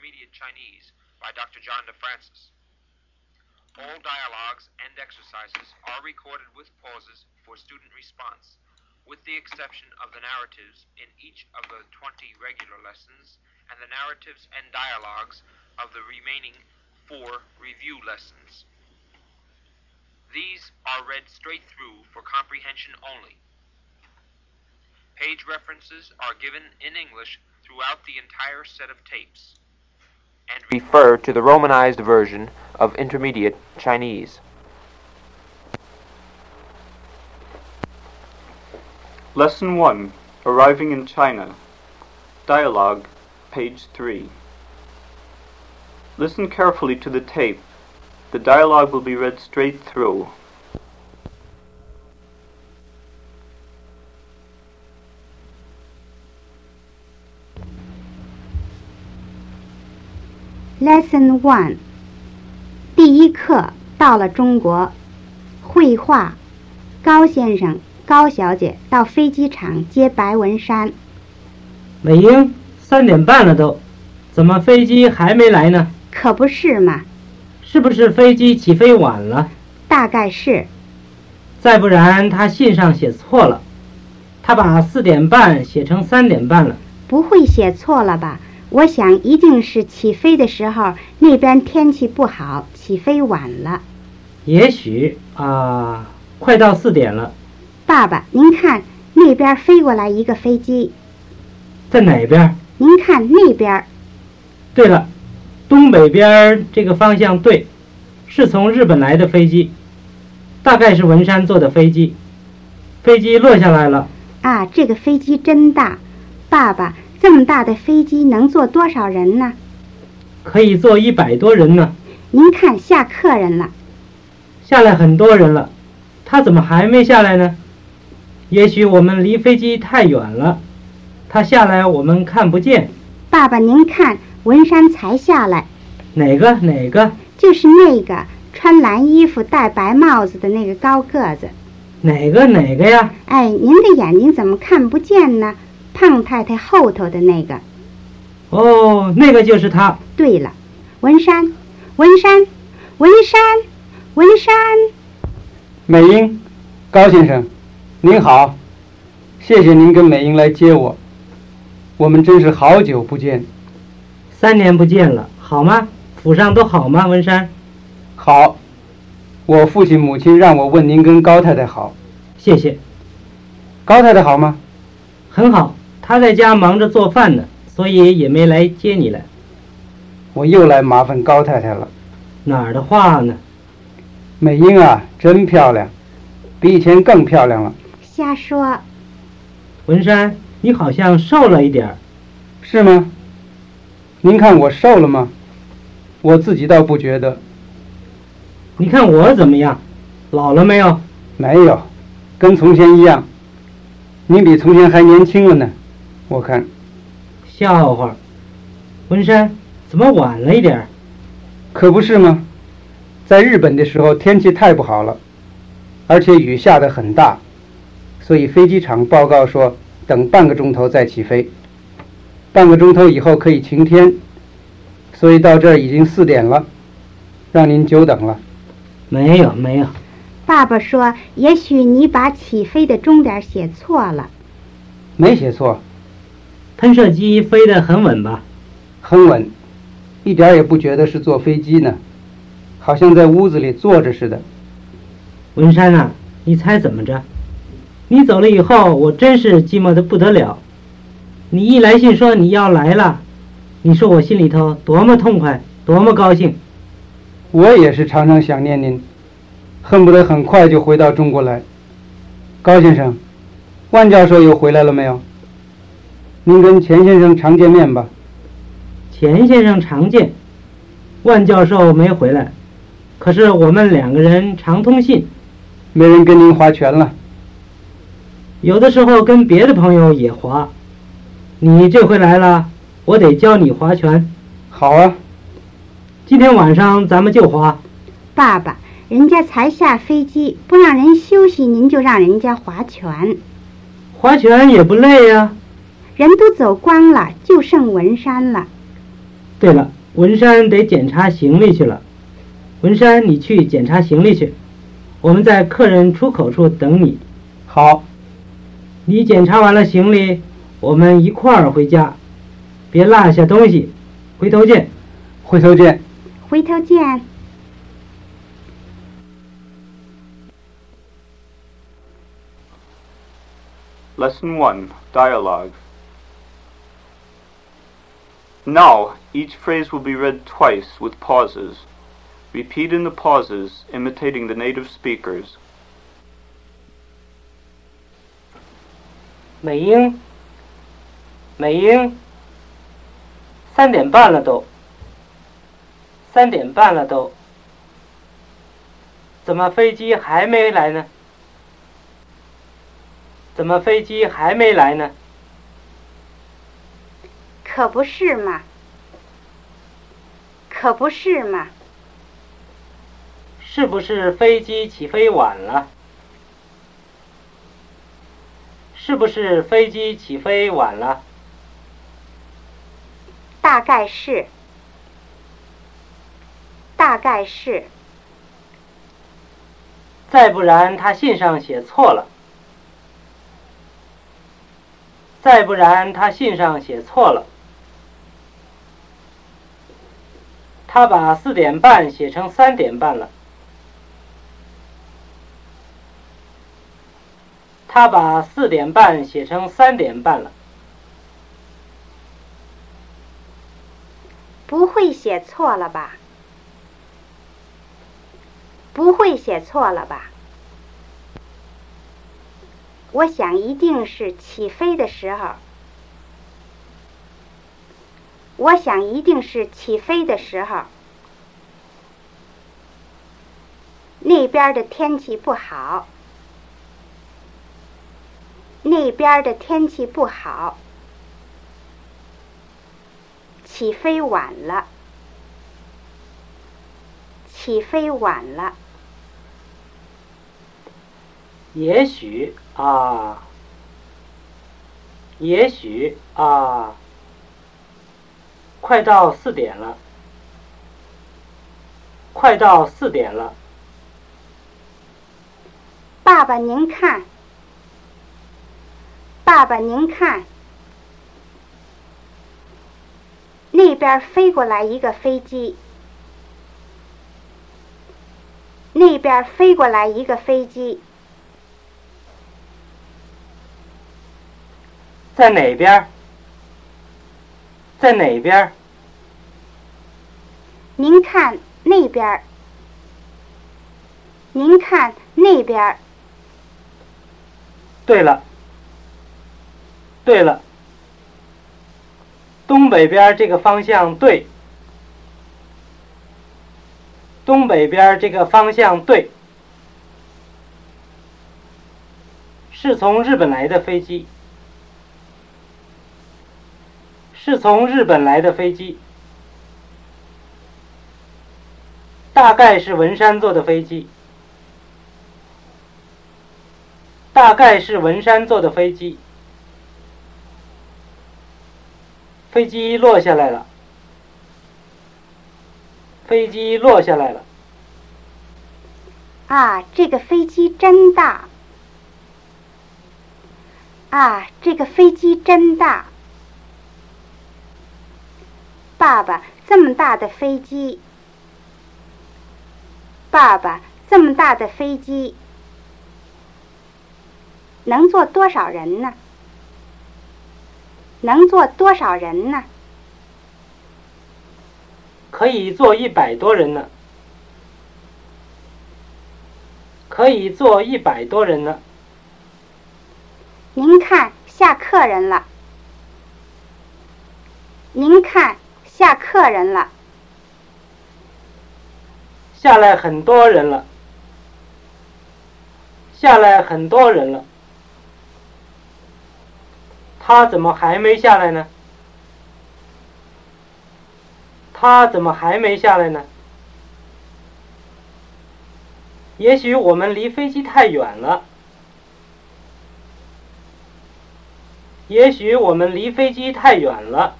Intermediate Chinese, by Dr. John DeFrancis. All dialogues and exercises are recorded with pauses for student response, with the exception of the narratives in each of the 20 regular lessons and the narratives and dialogues of the remaining four review lessons. These are read straight through for comprehension only. Page references are given in English throughout the entire set of tapes and refer to the romanized version of intermediate Chinese. Lesson 1 Arriving in China. Dialogue, page 3. Listen carefully to the tape. The dialogue will be read straight through. Lesson One，第一课到了中国，绘画。高先生、高小姐到飞机场接白文山。美英，三点半了都，怎么飞机还没来呢？可不是嘛，是不是飞机起飞晚了？大概是。再不然他信上写错了，他把四点半写成三点半了。不会写错了吧？我想一定是起飞的时候那边天气不好，起飞晚了。也许啊，快到四点了，爸爸，您看那边飞过来一个飞机，在哪边？您看那边，对了，东北边这个方向对，是从日本来的飞机，大概是文山坐的飞机。飞机落下来了，啊，这个飞机真大，爸爸，这么大的飞机能坐多少人呢？可以坐一百多人呢。您看下客人了，下来很多人了，他怎么还没下来呢？也许我们离飞机太远了，他下来我们看不见。爸爸，您看文山才下来，哪个哪个就是那个穿蓝衣服、戴白帽子的那个高个子。哪个哪个呀？哎，您的眼睛怎么看不见呢？胖太太后头的那个。哦，那个就是他。对了，文山，文山，文山，文山。美英，高先生，您好，谢谢您跟美英来接我，我们真是好久不见。三年不见了，好吗？府上都好吗？文山，好，我父亲母亲让我问您跟高太太好，谢谢，高太太好吗？很好。他在家忙着做饭呢，所以也没来接你来。我又来麻烦高太太了。哪儿的话呢？美英啊，真漂亮，比以前更漂亮了。瞎说，文山，你好像瘦了一点儿。是吗？您看我瘦了吗？我自己倒不觉得，你看我怎么样？老了没有？没有，跟从前一样。您比从前还年轻了呢，我看。笑话。文山，怎么晚了一点儿？可不是吗？在日本的时候天气太不好了，而且雨下得很大，所以飞机场报告说等半个钟头再起飞。半个钟头以后可以晴天，所以到这儿已经四点了，让您久等了。没有，没有。爸爸说，也许你把起飞的钟点写错了。没写错，喷射机飞得很稳吧？很稳，一点儿也不觉得是坐飞机呢，好像在屋子里坐着似的。文山啊，你猜怎么着？你走了以后，我真是寂寞的不得了。你一来信说你要来了，你说我心里头多么痛快，多么高兴。我也是常常想念您，恨不得很快就回到中国来。高先生，万教授又回来了没有？您跟钱先生常见面吧？钱先生常见，万教授没回来，可是我们两个人常通信，没人跟您划拳了。有的时候跟别的朋友也划。你这回来了，我得教你划拳。好啊，今天晚上咱们就划。爸爸，人家才下飞机，不让人休息，您就让人家划拳。划拳也不累呀、人都走光了，就剩文山了。对了，文山得检查行李去了。文山，你去检查行李去，我们在客人出口处等你。好，你检查完了行李，我们一块儿回家，别落下东西。回头见。回头见。回头见。Lesson 1 Dialogue. Now, each phrase will be read twice with pauses. Repeat in the pauses, imitating the native speakers. 美英，美英，三点半了都，三点半了都，怎么飞机还没来呢？怎么飞机还没来呢？ 可不是嘛，可不是嘛，是不是飞机起飞晚了？是不是飞机起飞晚了？大概是，大概是，再不然他信上写错了。再不然他信上写错了。他把四点半写成三点半了。他把四点半写成三点半了。不会写错了吧？不会写错了吧？我想一定是起飞的时候。我想一定是起飞的时候。那边的天气不好。那边的天气不好。起飞晚了。起飞晚了。也许啊，也许啊，快到四点了，快到四点了。爸爸，您看，爸爸，您看，那边飞过来一个飞机，那边飞过来一个飞机。在哪边？在哪边？您看那边。您看那边。对了，对了，东北边这个方向对，东北边这个方向对，是从日本来的飞机。是从日本来的飞机，大概是文山坐的飞机，大概是文山坐的飞机。飞机落下来了，飞机落下来了。啊，这个飞机真大！啊，这个飞机真大！爸爸，这么大的飞机！爸爸，这么大的飞机，能坐多少人呢？能坐多少人呢？可以坐一百多人呢。可以坐一百多人呢。您看，下客人了。您看。下客人了，下来很多人了，下来很多人了。他怎么还没下来呢？他怎么还没下来呢？也许我们离飞机太远了。也许我们离飞机太远了。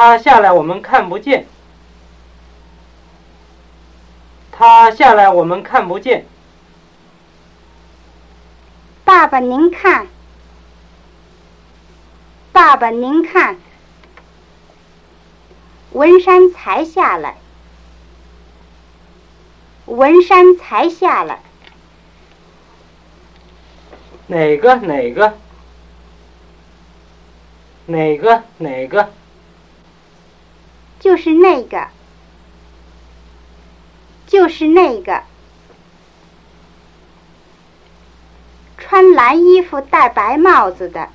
他下来我们看不见。他下来我们看不见。爸爸您看，爸爸您看，文山才下来，文山才下来，哪个哪个？哪个哪个？就是那个，就是那个，穿蓝衣服戴白帽子的，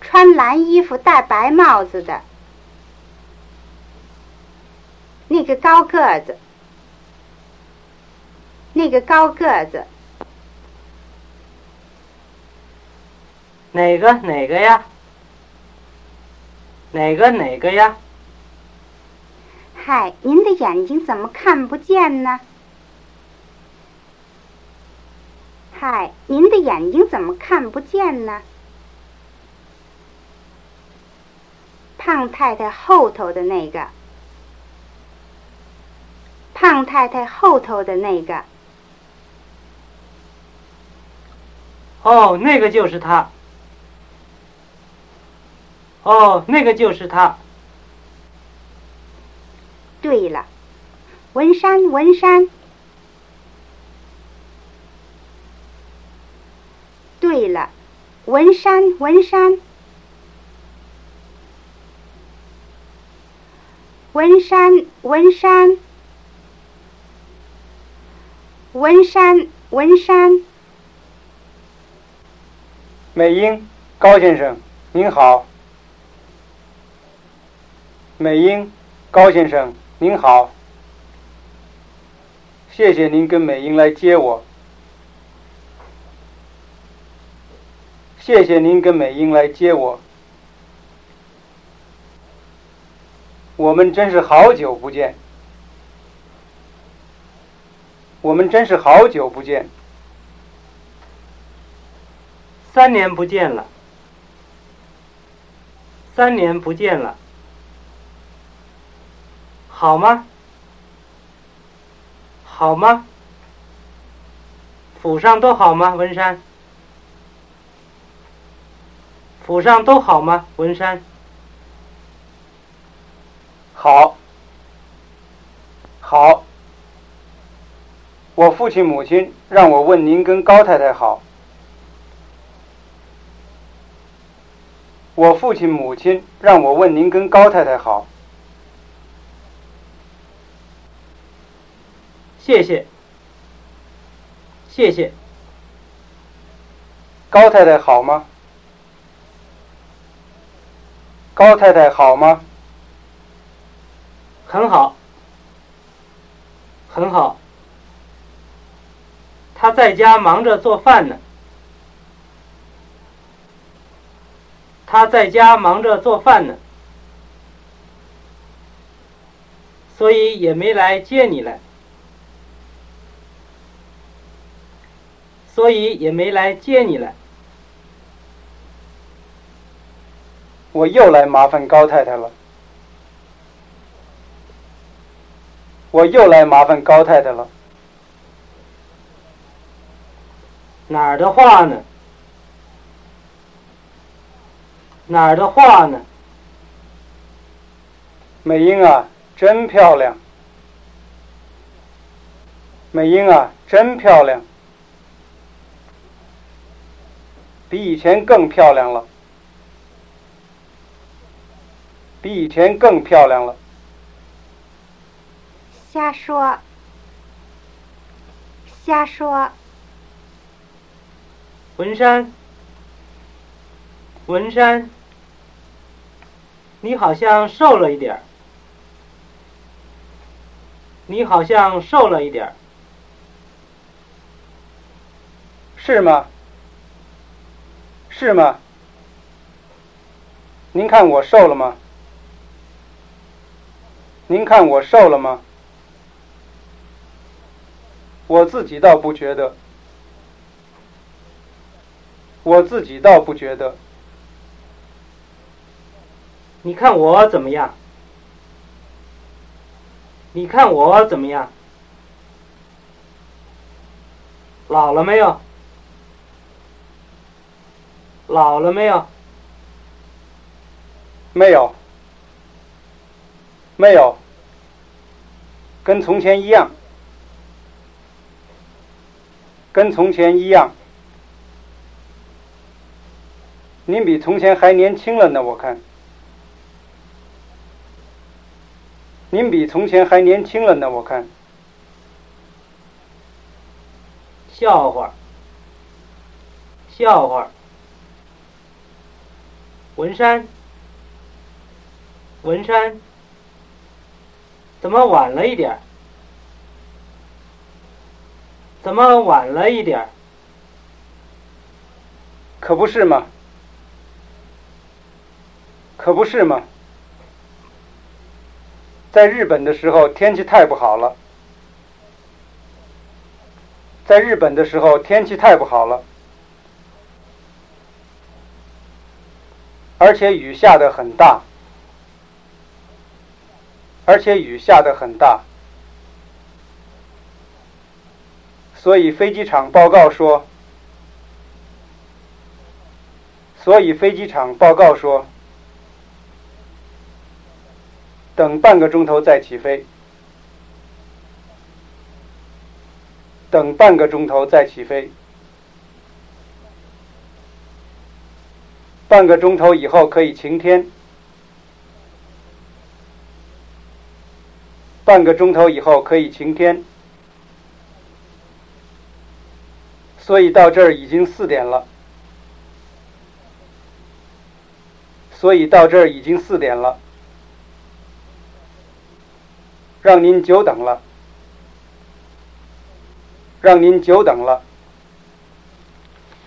穿蓝衣服戴白帽子的，那个高个子，那个高个子，哪个哪个呀？哪个哪个呀？嗨，您的眼睛怎么看不见呢？嗨，您的眼睛怎么看不见呢？胖太太后头的那个，胖太太后头的那个，哦，那个就是他。哦，那个就是他。对了，文山，文山。对了，文山，文山。文山，文山。文山，文山。美英，高先生，您好。美英，高先生，您好。谢谢您跟美英来接我。谢谢您跟美英来接我。我们真是好久不见。我们真是好久不见。三年不见了。三年不见了。好吗？好吗？府上都好吗？文山。府上都好吗？文山。好。好。我父亲母亲让我问您跟高太太好。我父亲母亲让我问您跟高太太好。谢谢，谢谢。高太太好吗？高太太好吗？很好，很好。他在家忙着做饭呢。他在家忙着做饭呢，所以也没来接你来。所以也没来接你来。我又来麻烦高太太了。我又来麻烦高太太了。哪儿的话呢？哪儿的话呢？美英啊，真漂亮。美英啊，真漂亮。比以前更漂亮了，比以前更漂亮了。瞎说，瞎说。文山，文山，你好像瘦了一点儿，你好像瘦了一点儿，是吗？是吗？您看我瘦了吗？您看我瘦了吗？我自己倒不觉得，我自己倒不觉得，你看我怎么样？你看我怎么样？老了没有？老了没有？没有，没有，跟从前一样，跟从前一样。您比从前还年轻了呢，我看。您比从前还年轻了呢，我看。笑话，笑话。文山，文山，怎么晚了一点儿？怎么晚了一点儿？可不是吗，可不是吗。在日本的时候天气太不好了，在日本的时候天气太不好了，而且雨下的很大，而且雨下的很大，所以飞机场报告说，所以飞机场报告说。等半个钟头再起飞。等半个钟头再起飞。半个钟头以后可以晴天。半个钟头以后可以晴天。所以到这儿已经四点了。所以到这儿已经四点了。让您久等了，让您久等了。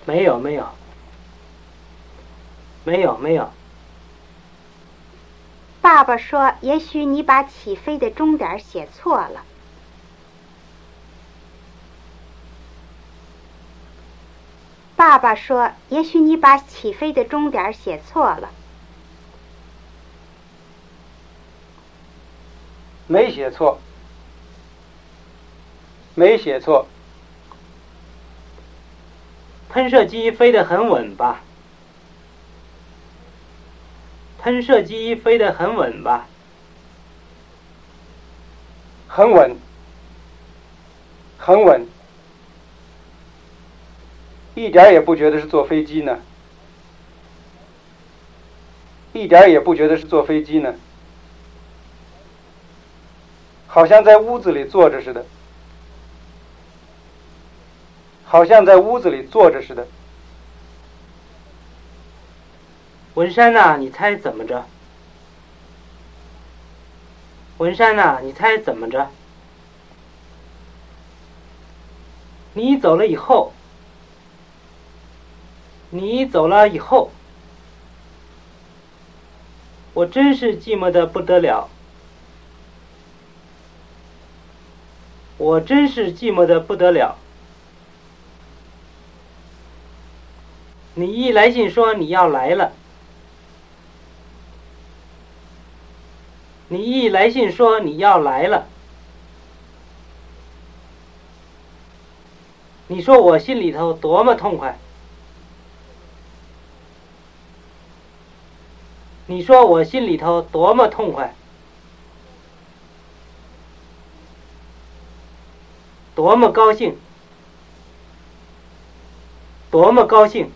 没有，没有，没有，没有。爸爸说：“也许你把起飞的终点写错了。”爸爸说：“也许你把起飞的终点写错了。”没写错，没写错。喷射机飞得很稳吧？喷射机飞得很稳吧？很稳，很稳，一点也不觉得是坐飞机呢，一点也不觉得是坐飞机呢。好像在屋子里坐着似的，好像在屋子里坐着似的。文山呐，你猜怎么着？文山呐，你猜怎么着？你走了以后，你走了以后，我真是寂寞的不得了。我真是寂寞的不得了。你一来信说你要来了，你一来信说你要来了，你说我心里头多么痛快！你说我心里头多么痛快！多么高兴！多么高兴！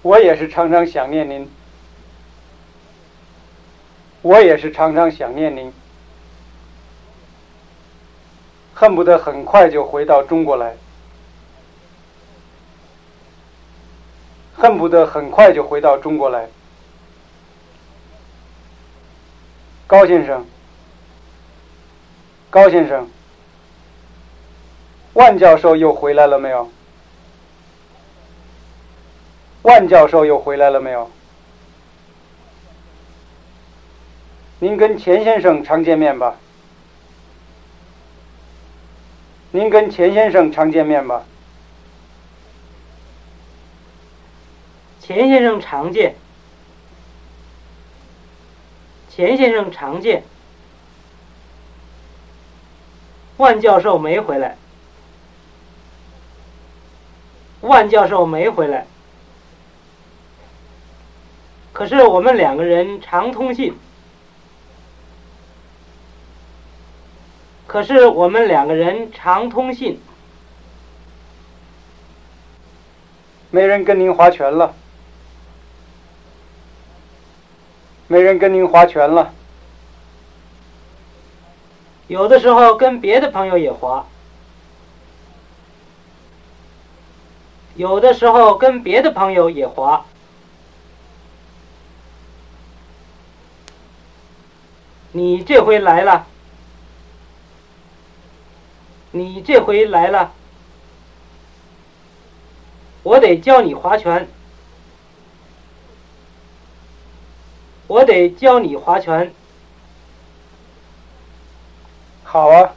我也是常常想念您，我也是常常想念您，恨不得很快就回到中国来，恨不得很快就回到中国来，高先生。高先生，万教授又回来了没有？万教授又回来了没有？您跟钱先生常见面吧？您跟钱先生常见面吧？钱先生常见。钱先生常见。万教授没回来。万教授没回来。可是我们两个人常通信。可是我们两个人常通信。没人跟您划拳了。没人跟您划拳了。有的时候跟别的朋友也划。有的时候跟别的朋友也划。你这回来了。你这回来了。我得教你划拳。我得教你划拳。好啊，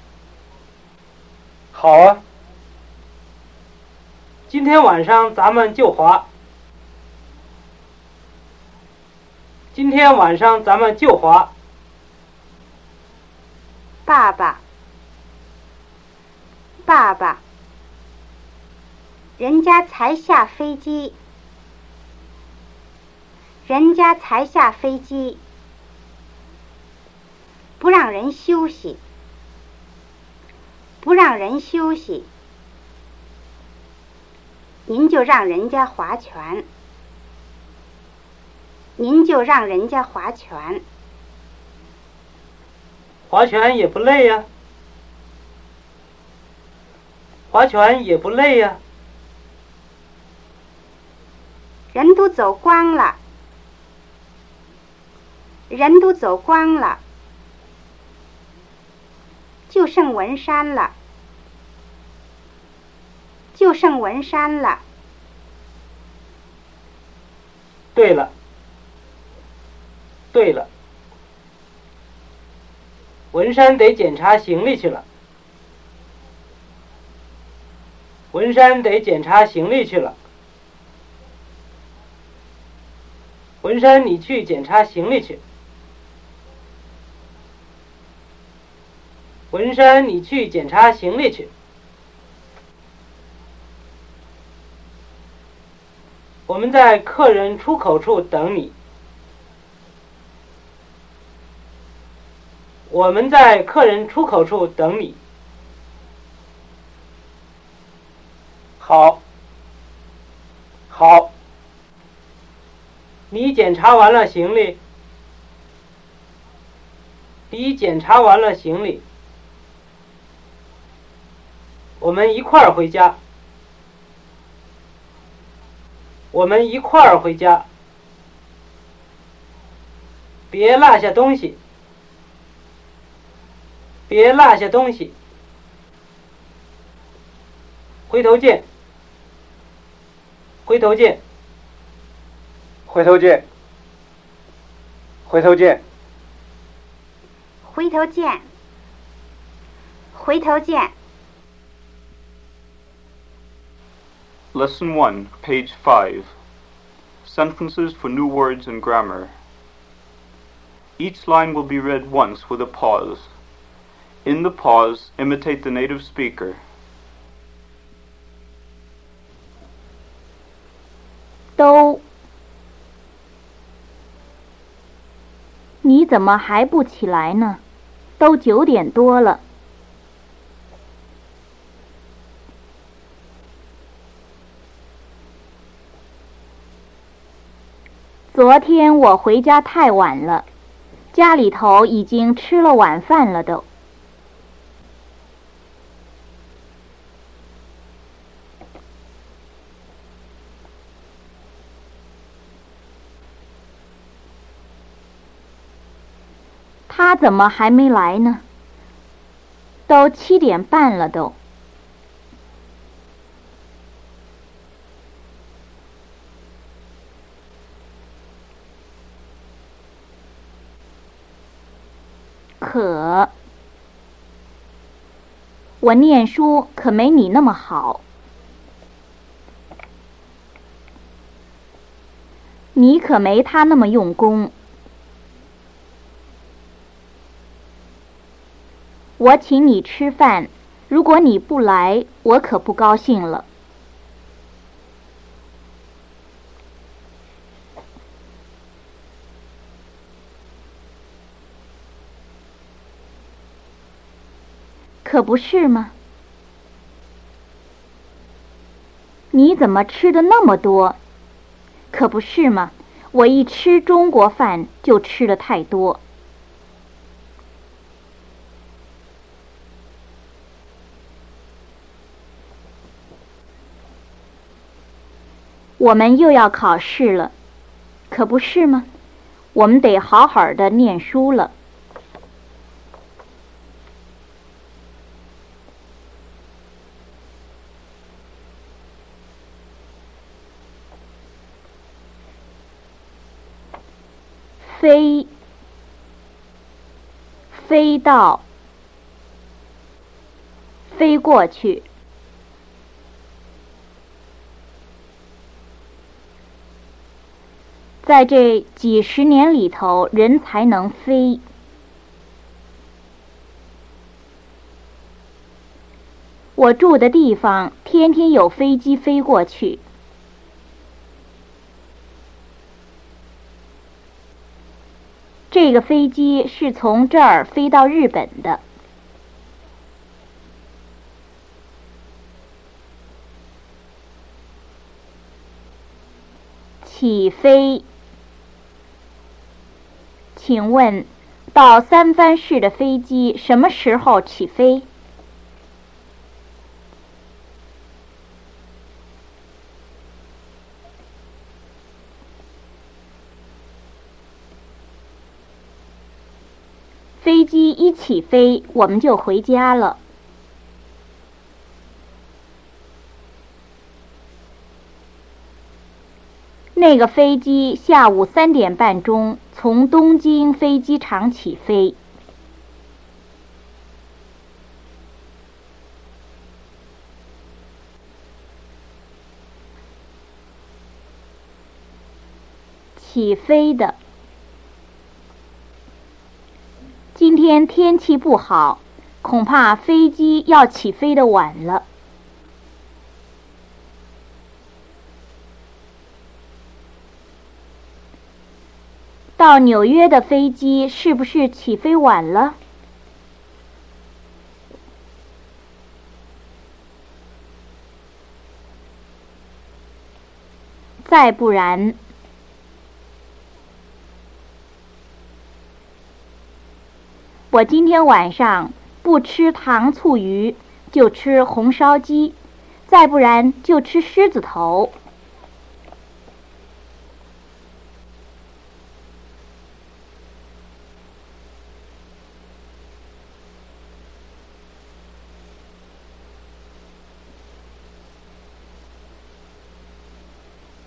好啊。今天晚上咱们就划。今天晚上咱们就划。爸爸，爸爸，人家才下飞机。人家才下飞机，不让人休息，不让人休息，您就让人家划拳，您就让人家划拳，划拳也不累呀，划拳也不累呀，人都走光了。人都走光了，就剩文山了，就剩文山了。对了，对了，文山得检查行李去了，文山得检查行李去了，文山，你去检查行李去。文山，你去检查行李去。我们在客人出口处等你。我们在客人出口处等你。好，好。你检查完了行李。你检查完了行李。我们一块儿回家。我们一块儿回家。别落下东西。别落下东西。回头见。回头见。回头见。回头见。回头见。回头见。Lesson 1, page 5. Sentences for new words and grammar. Each line will be read once with a pause. In the pause, imitate the native speaker. 都，你怎么还不起来呢？都九点多了。昨天我回家太晚了，家里头已经吃了晚饭了都。他怎么还没来呢？都七点半了都。可，我念书可没你那么好。你可没他那么用功。我请你吃饭，如果你不来，我可不高兴了。可不是吗？你怎么吃的那么多？可不是吗？我一吃中国饭就吃的太多。我们又要考试了，可不是吗？我们得好好的念书了。飞，飞到，飞过去。在这几十年里头，人才能飞。我住的地方天天有飞机飞过去。这个飞机是从这儿飞到日本的。起飞。请问，到三藩市的飞机什么时候起飞？飞机一起飞，我们就回家了。那个飞机下午三点半钟从东京飞机场起飞。起飞的。今天天气不好，恐怕飞机要起飞的晚了。到纽约的飞机是不是起飞晚了？再不然，我今天晚上不吃糖醋鱼，就吃红烧鸡；再不然就吃狮子头。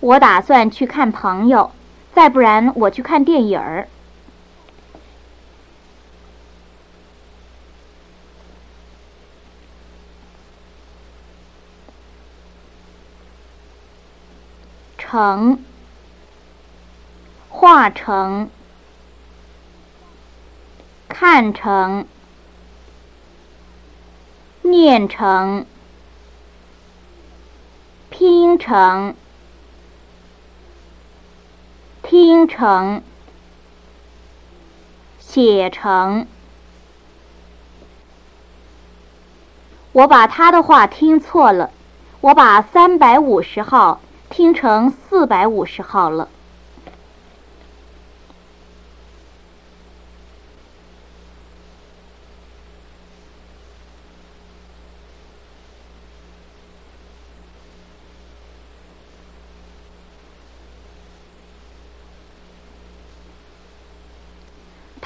我打算去看朋友，再不然我去看电影儿。成，化成，看成，念成，拼成。听成，写成。我把他的话听错了，我把三百五十号听成四百五十号了。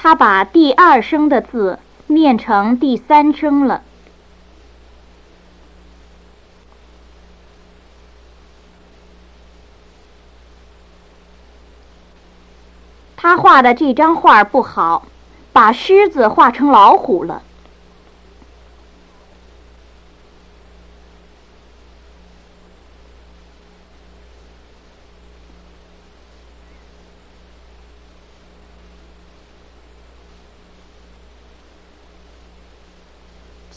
他把第二声的字念成第三声了。他画的这张画不好，把狮子画成老虎了。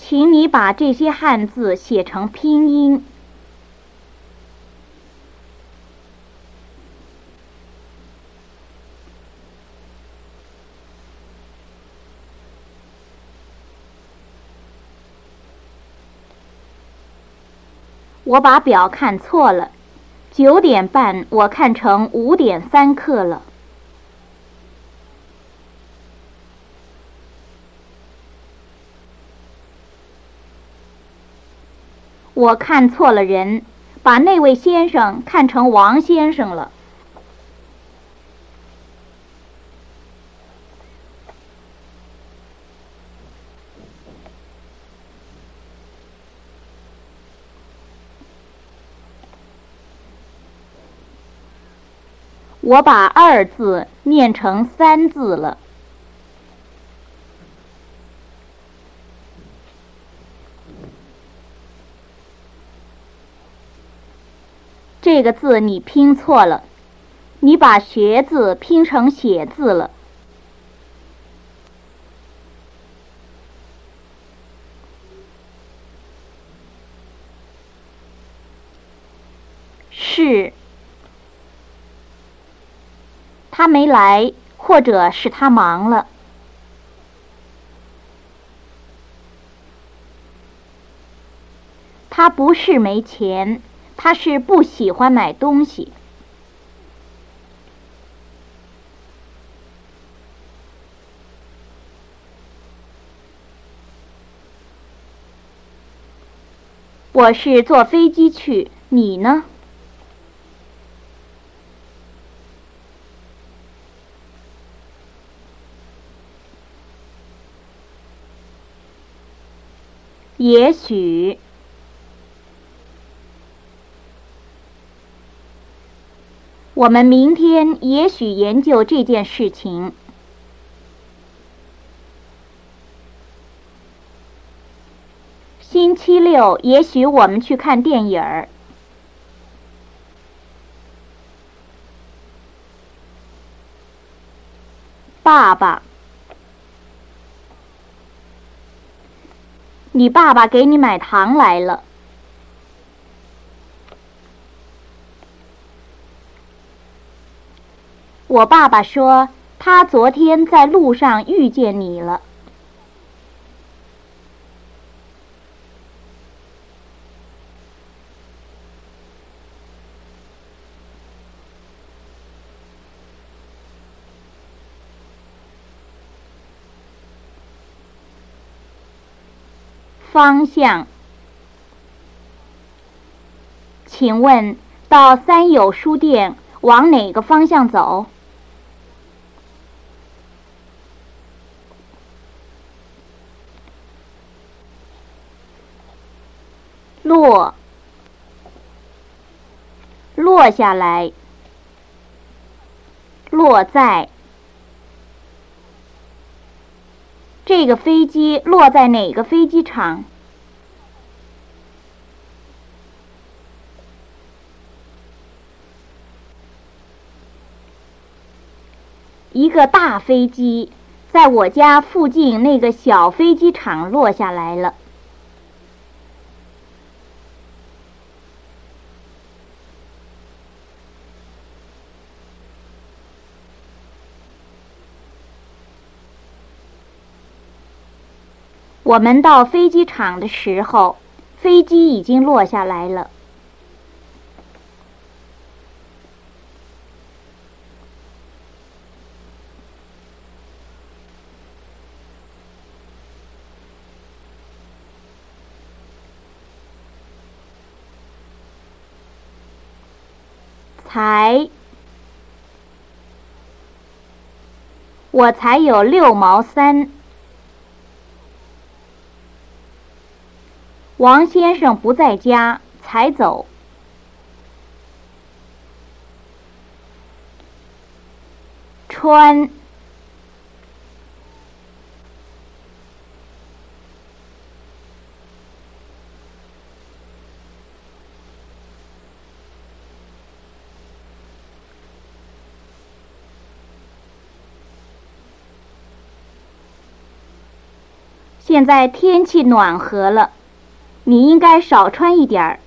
请你把这些汉字写成拼音。我把表看错了，九点半我看成五点三刻了。我看错了人，把那位先生看成王先生了。我把“二”字念成“三”字了。这个字你拼错了，你把“学”字拼成“写”字了。是。他没来，或者是他忙了。他不是没钱，他是不喜欢买东西。我是坐飞机去，你呢？也许，我们明天也许研究这件事情。星期六，也许我们去看电影儿。爸爸。你爸爸给你买糖来了。我爸爸说，他昨天在路上遇见你了。方向，请问到三友书店往哪个方向走？落，落下来，落在。这个飞机落在哪个飞机场？一个大飞机在我家附近那个小飞机场落下来了。我们到飞机场的时候，飞机已经落下来了。才，我才有六毛三。王先生不在家，才走。穿，现在天气暖和了，你应该少穿一点儿。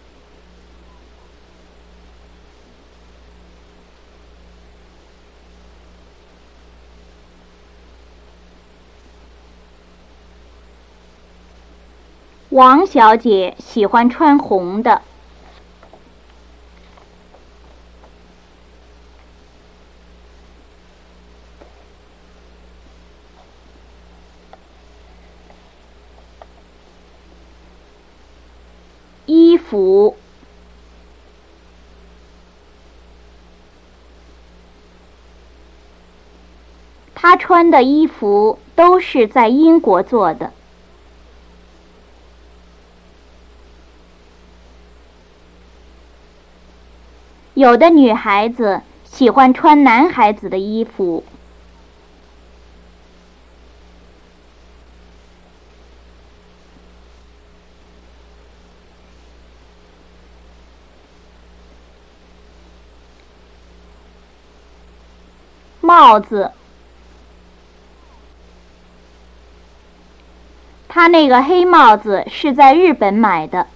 王小姐喜欢穿红的。服，他穿的衣服都是在英国做的。有的女孩子喜欢穿男孩子的衣服。帽子，他那个黑帽子是在日本买的。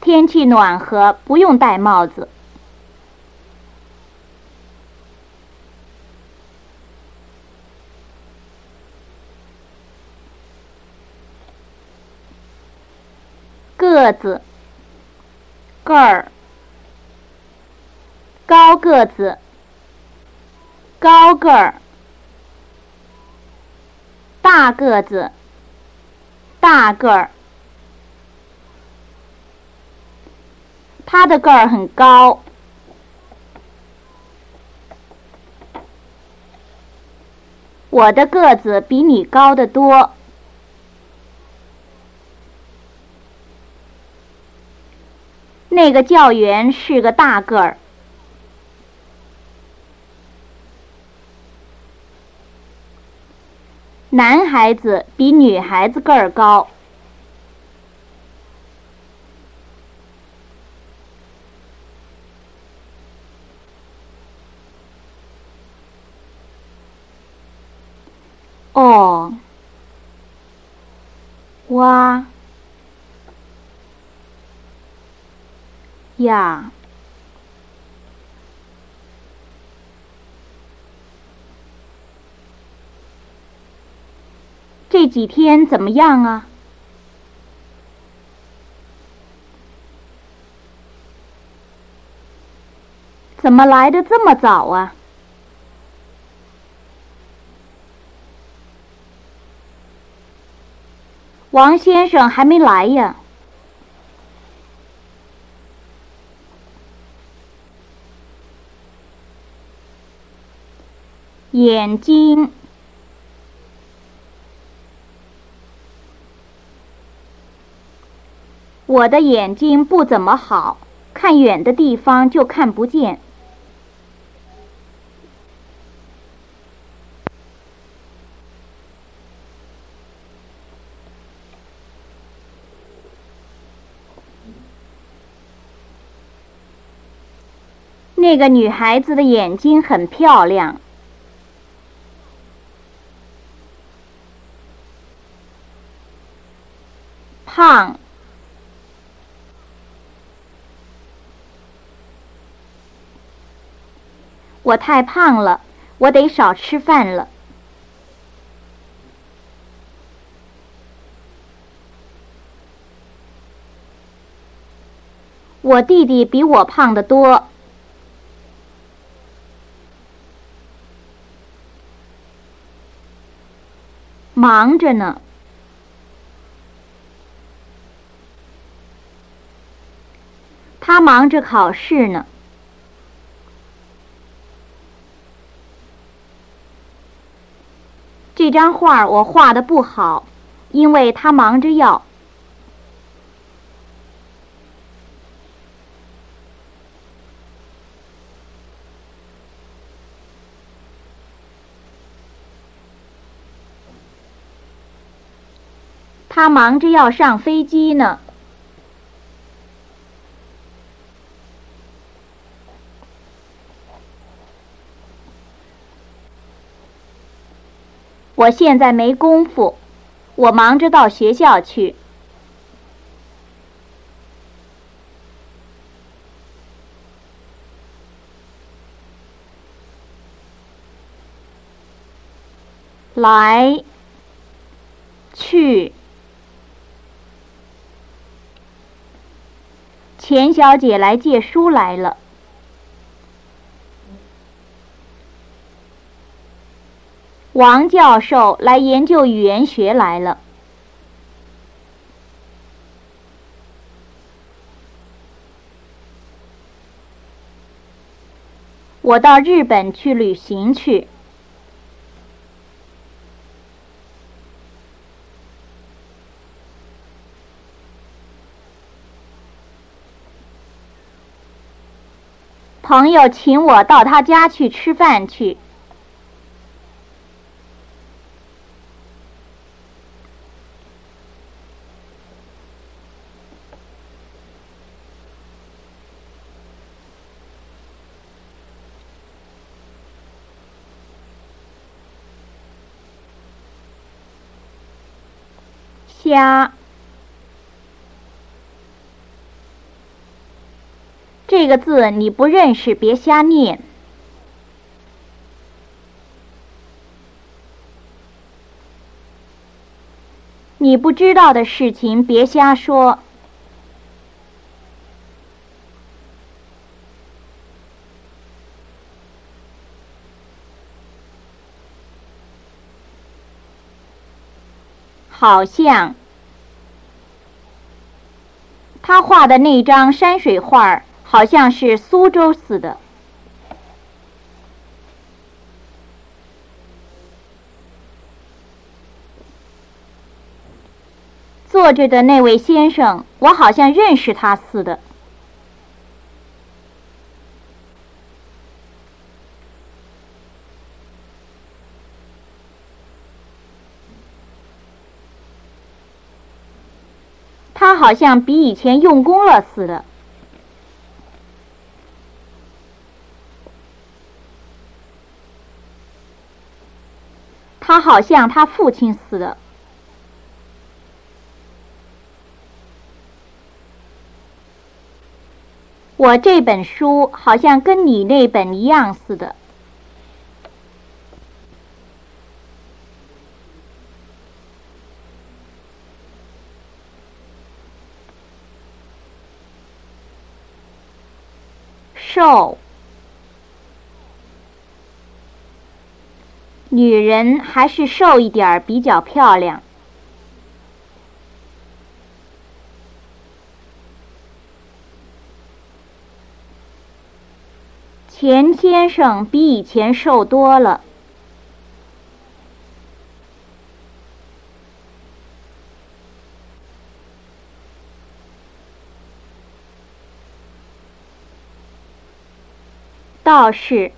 天气暖和，不用戴帽子。个子，个儿，高个子，高个儿，大个子，大个儿。他的个儿很高，我的个子比你高得多。那个教员是个大个儿，男孩子比女孩子个儿高。哦，哇呀，这几天怎么样啊？怎么来的这么早啊？王先生还没来呀。眼睛，我的眼睛不怎么好，看远的地方就看不见。那个女孩子的眼睛很漂亮，胖，我太胖了，我得少吃饭了。我弟弟比我胖得多。忙着呢，他忙着考试呢。这张画我画的不好，因为他忙着要。他忙着要上飞机呢。我现在没工夫，我忙着到学校去。来，去。钱小姐来借书来了。王教授来研究语言学来了。我到日本去旅行去。朋友请我到他家去吃饭去。家。这个字你不认识，别瞎念。你不知道的事情，别瞎说。好像他画的那张山水画好像是苏州似的。坐着的那位先生，我好像认识他似的。他好像比以前用功了似的。他好像他父亲似的。我这本书好像跟你那本一样似的。瘦，女人还是瘦一点比较漂亮。钱先生比以前瘦多了。倒是，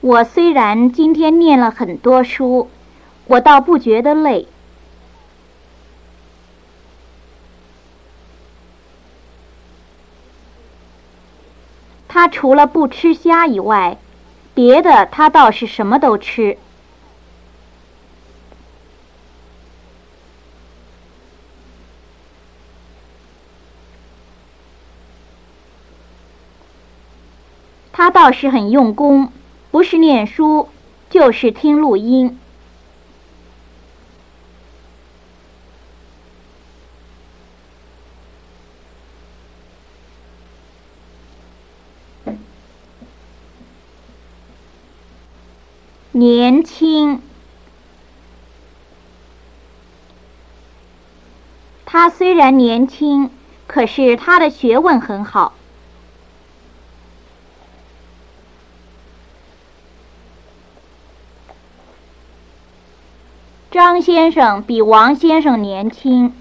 我虽然今天念了很多书，我倒不觉得累。他除了不吃虾以外，别的他倒是什么都吃。他倒是很用功，不是念书，就是听录音。年轻，他虽然年轻，可是他的学问很好。张先生比王先生年轻。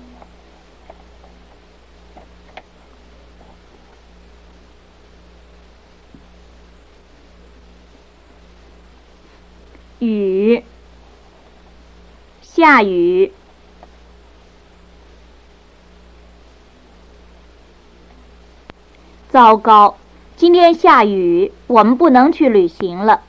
雨，下雨。糟糕，今天下雨，我们不能去旅行了。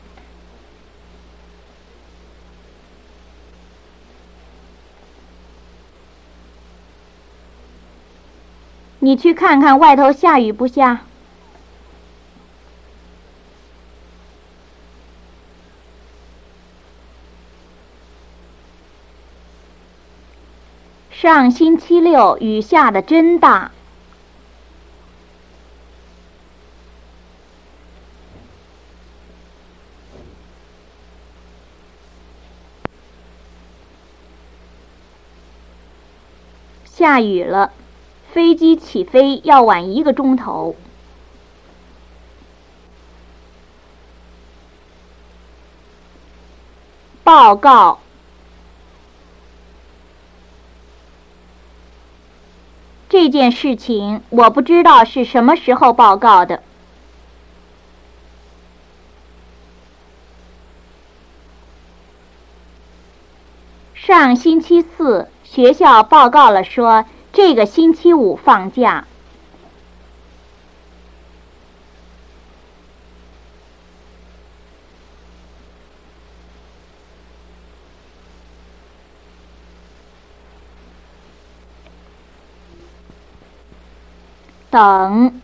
你去看看外头下雨不下？上星期六雨下的真大。下雨了，飞机起飞要晚一个钟头。报告。这件事情我不知道是什么时候报告的。上星期四。学校报告了，说这个星期五放假。等，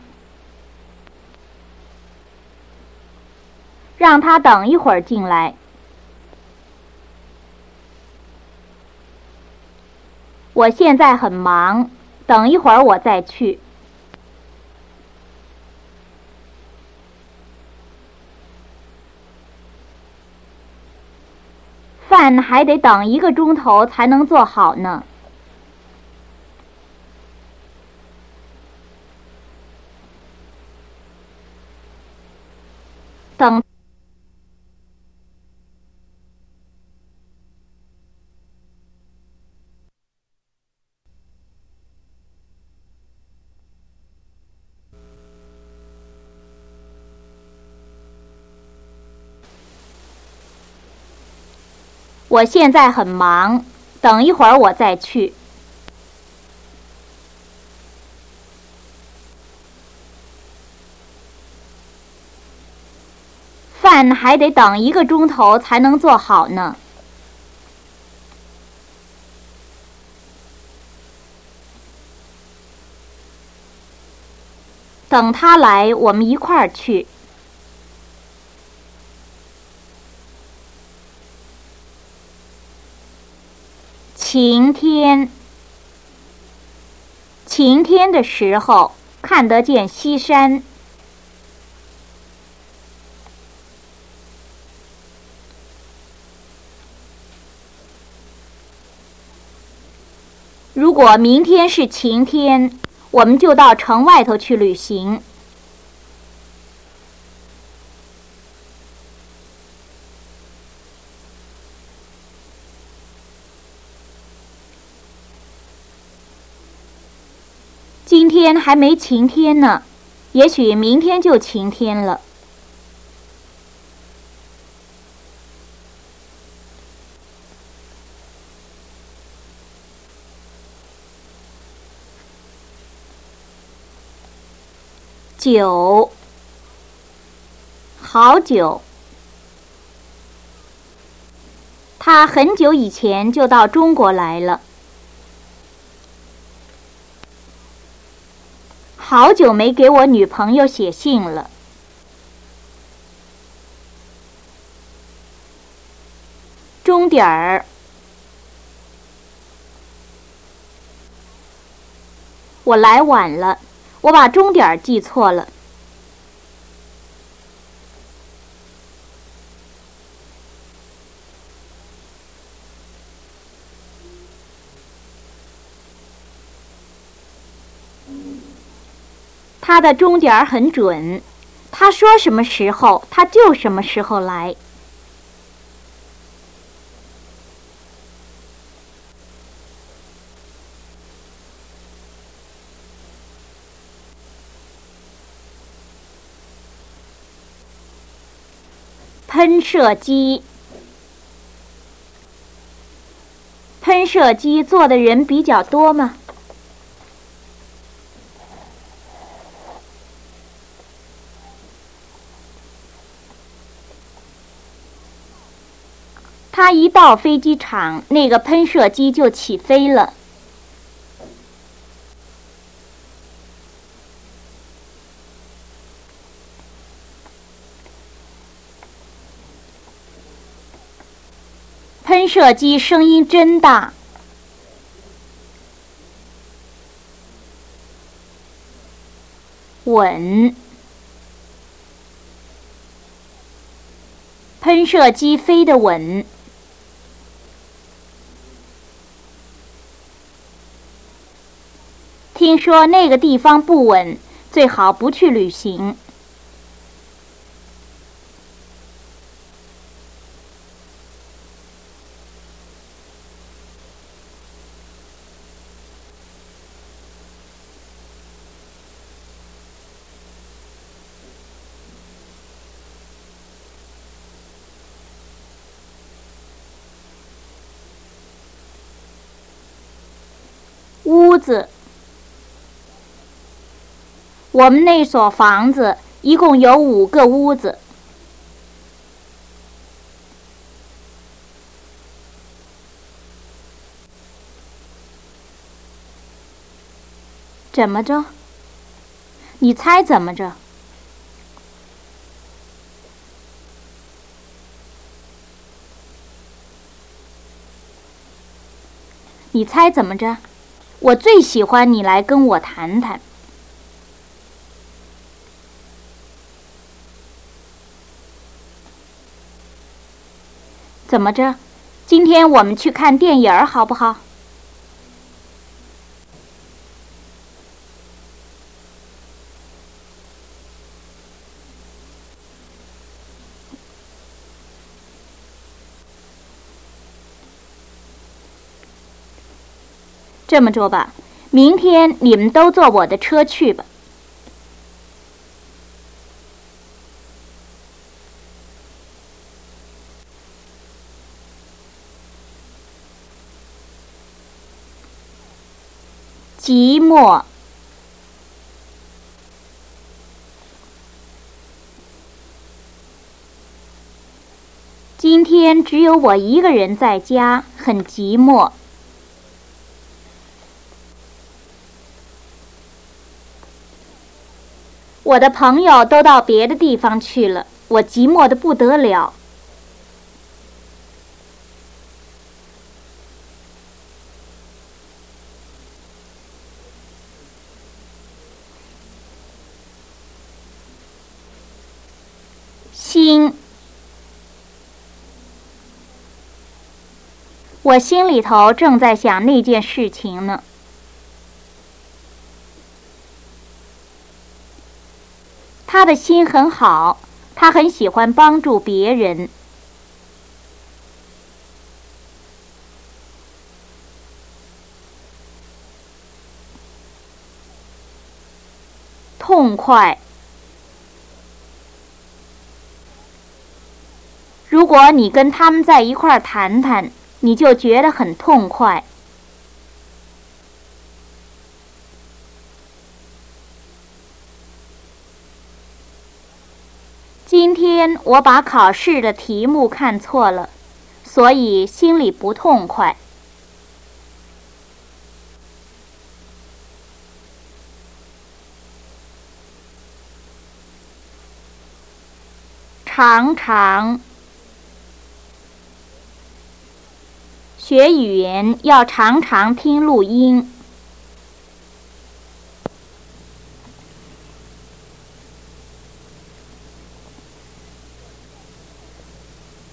让他等一会儿进来。我现在很忙，等一会儿我再去。饭还得等一个钟头才能做好呢。等。我现在很忙，等一会儿我再去。饭还得等一个钟头才能做好呢。等他来，我们一块儿去。晴天，晴天的时候看得见西山。如果明天是晴天，我们就到城外头去旅行。今天还没晴天呢，也许明天就晴天了。酒，好久。他很久以前就到中国来了。好久没给我女朋友写信了。终点儿，我来晚了，我把终点记错了。他的钟点儿很准，他说什么时候，他就什么时候来。喷射机，喷射机坐的人比较多吗？一到飞机场，那个喷射机就起飞了。喷射机声音真大。稳。喷射机飞得稳。听说那个地方不稳，最好不去旅行。屋子，我们那所房子一共有五个屋子。怎么着？你猜怎么着？你猜怎么着？我最喜欢你来跟我谈谈。怎么着？今天我们去看电影儿好不好？这么着吧，明天你们都坐我的车去吧。寂寞，今天只有我一个人在家，很寂寞。我的朋友都到别的地方去了，我寂寞的不得了。心，我心里头正在想那件事情呢。他的心很好，他很喜欢帮助别人。痛快。如果你跟他们在一块儿谈谈，你就觉得很痛快。今天我把考试的题目看错了，所以心里不痛快。常常学语言要常常听录音。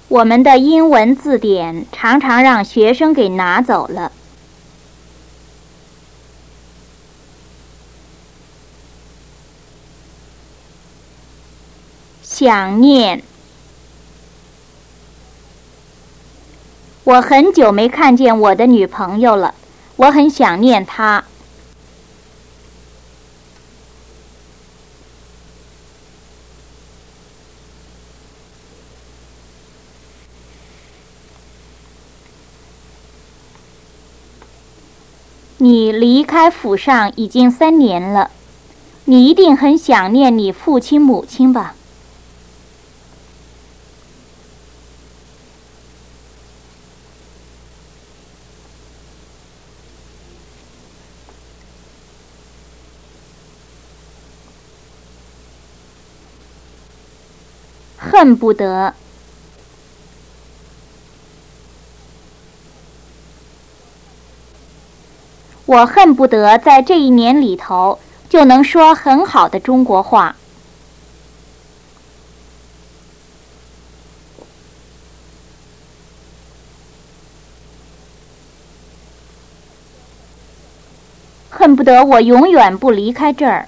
我们的英文字典常常让学生给拿走了。想念，我很久没看见我的女朋友了，我很想念她。你离开府上已经三年了，你一定很想念你父亲母亲吧？恨不得。我恨不得在这一年里头就能说很好的中国话。恨不得我永远不离开这儿。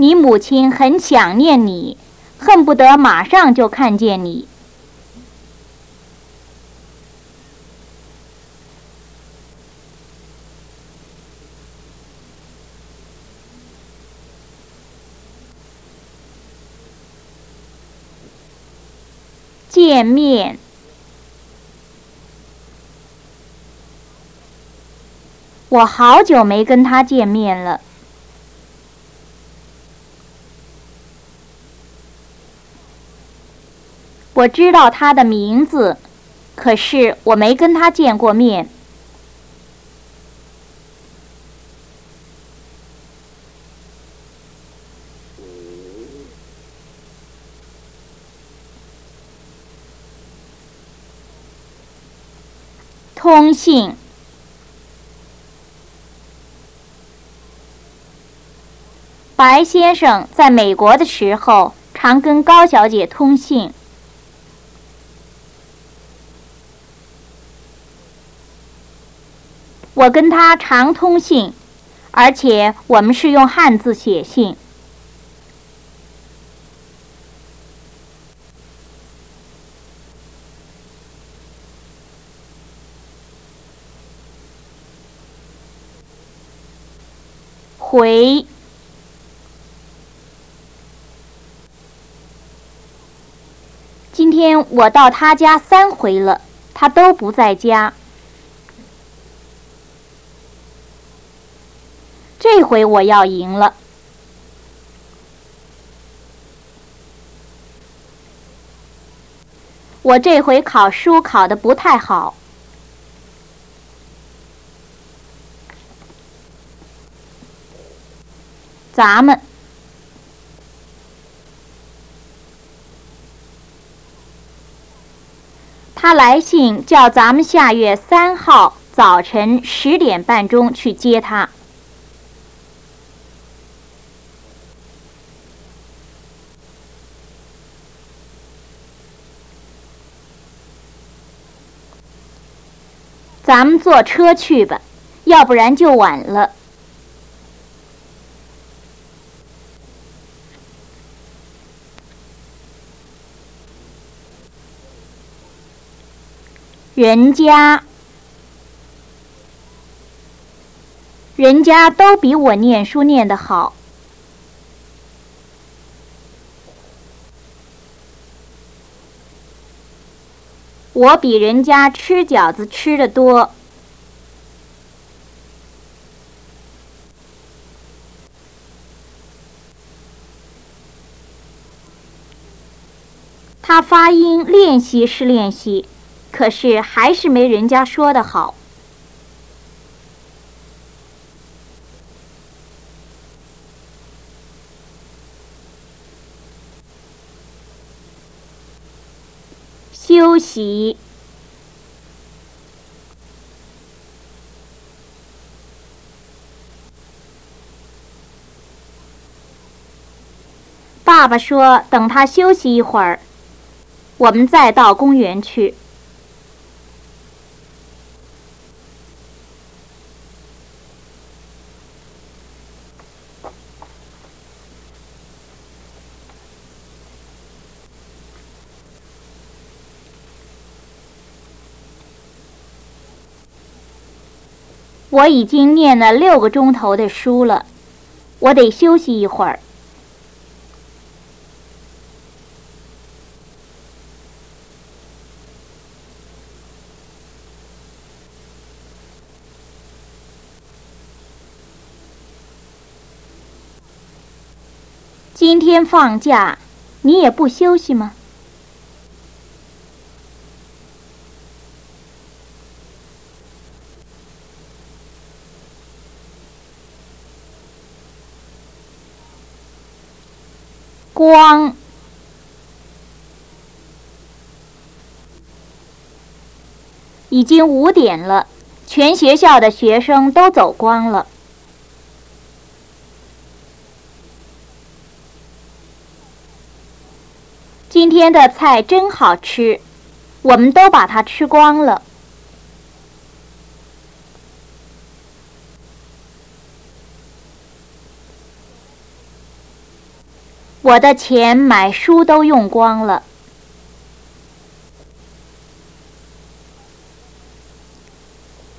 你母亲很想念你，恨不得马上就看见你。见面。我好久没跟他见面了。我知道他的名字，可是我没跟他见过面。通信。白先生在美国的时候，常跟高小姐通信。我跟他常通信，而且我们是用汉字写信。回。今天我到他家三回了，他都不在家。这回我要赢了。我这回考书考的不太好。咱们。他来信叫咱们下月三号早晨十点半钟去接他。咱们坐车去吧，要不然就晚了。人家，人家都比我念书念得好。我比人家吃饺子吃的多。他发音练习是练习。可是还是没人家说的好。起。爸爸说：“等他休息一会儿，我们再到公园去。”我已经念了六个钟头的书了，我得休息一会儿。今天放假，你也不休息吗？光。已经五点了，全学校的学生都走光了。今天的菜真好吃，我们都把它吃光了。我的钱买书都用光了。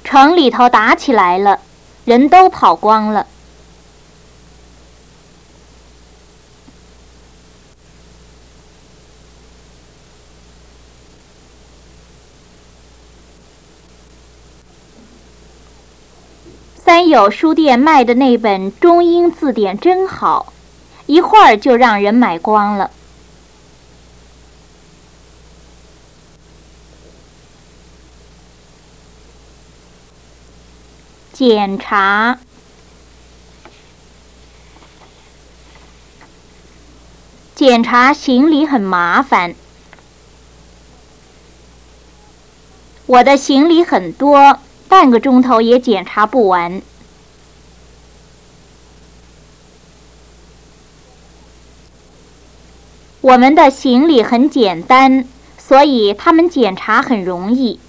城里头打起来了，人都跑光了。三友书店卖的那本中英字典真好，一会儿就让人买光了。检查，检查行李很麻烦。我的行李很多。半个钟头也检查不完。我们的行李很简单，所以他们检查很容易。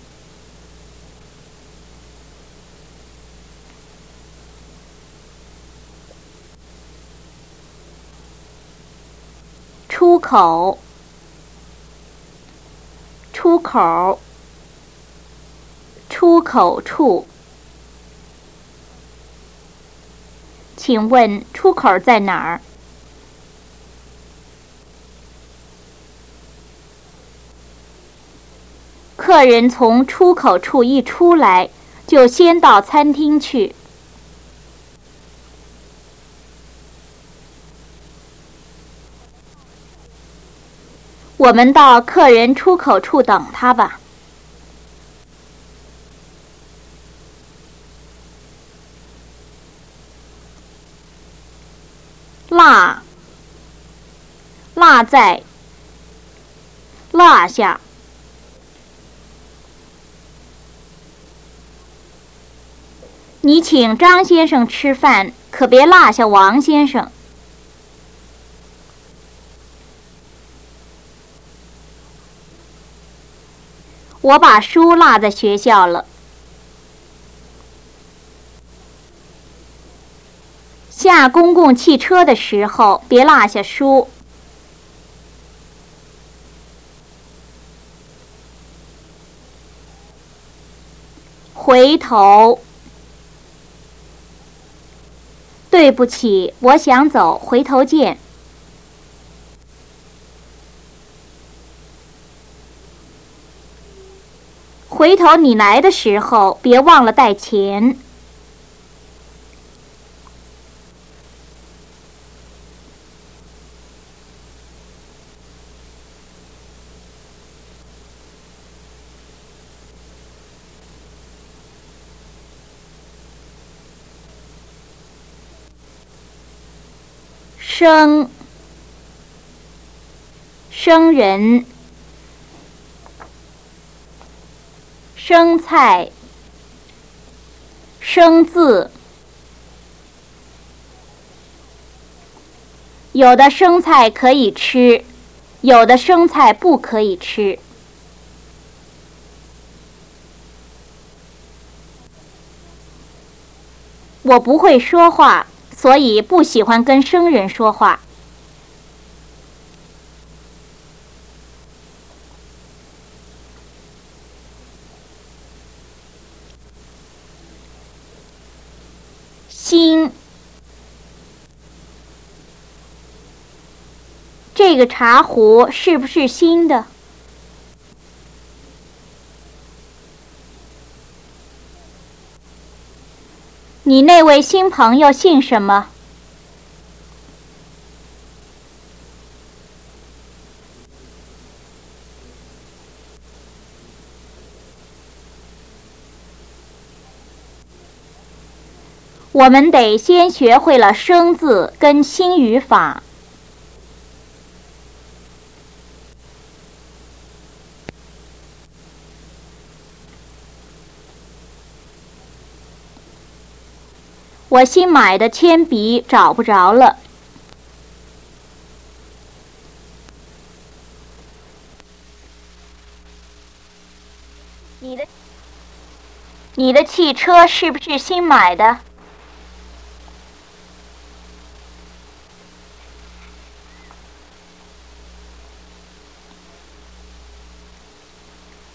出口，出口。出口处，请问出口在哪儿？客人从出口处一出来，就先到餐厅去。我们到客人出口处等他吧。落，落在，落下。你请张先生吃饭，可别落下王先生。我把书落在学校了。下公共汽车的时候，别落下书。回头，对不起，我想走，回头见。回头你来的时候，别忘了带钱。生，生人，生菜，生字。有的生菜可以吃，有的生菜不可以吃。我不会说话。所以不喜欢跟生人说话。新，这个茶壶是不是新的？你那位新朋友姓什么？我们得先学会了生字跟新语法。我新买的铅笔找不着了。你的你的汽车是不是新买的？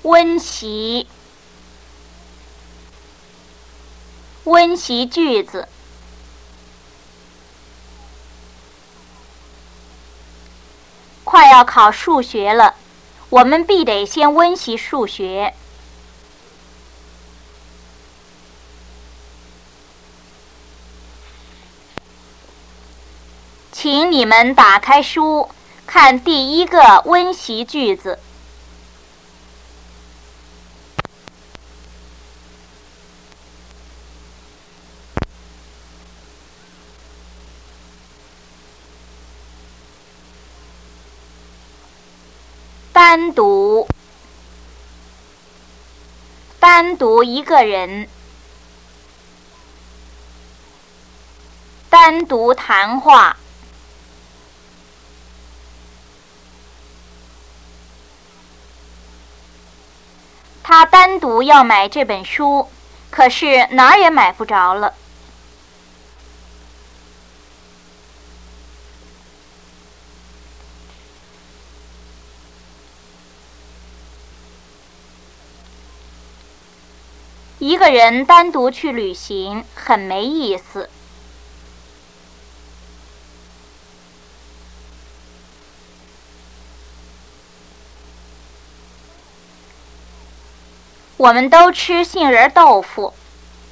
温习，温习句子。快要考数学了，我们必得先温习数学。请你们打开书，看第一个温习句子。单独，单独一个人，单独谈话。他单独要买这本书，可是哪儿也买不着了。一个人单独去旅行很没意思。我们都吃杏仁豆腐，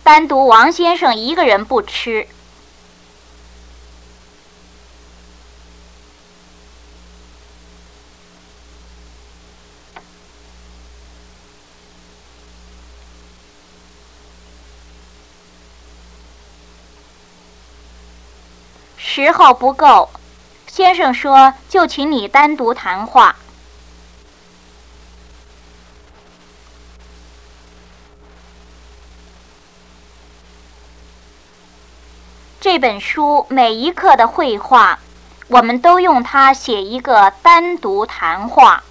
单独王先生一个人不吃。时候不够，先生说就请你单独谈话。这本书每一课的绘画，我们都用它写一个单独谈话。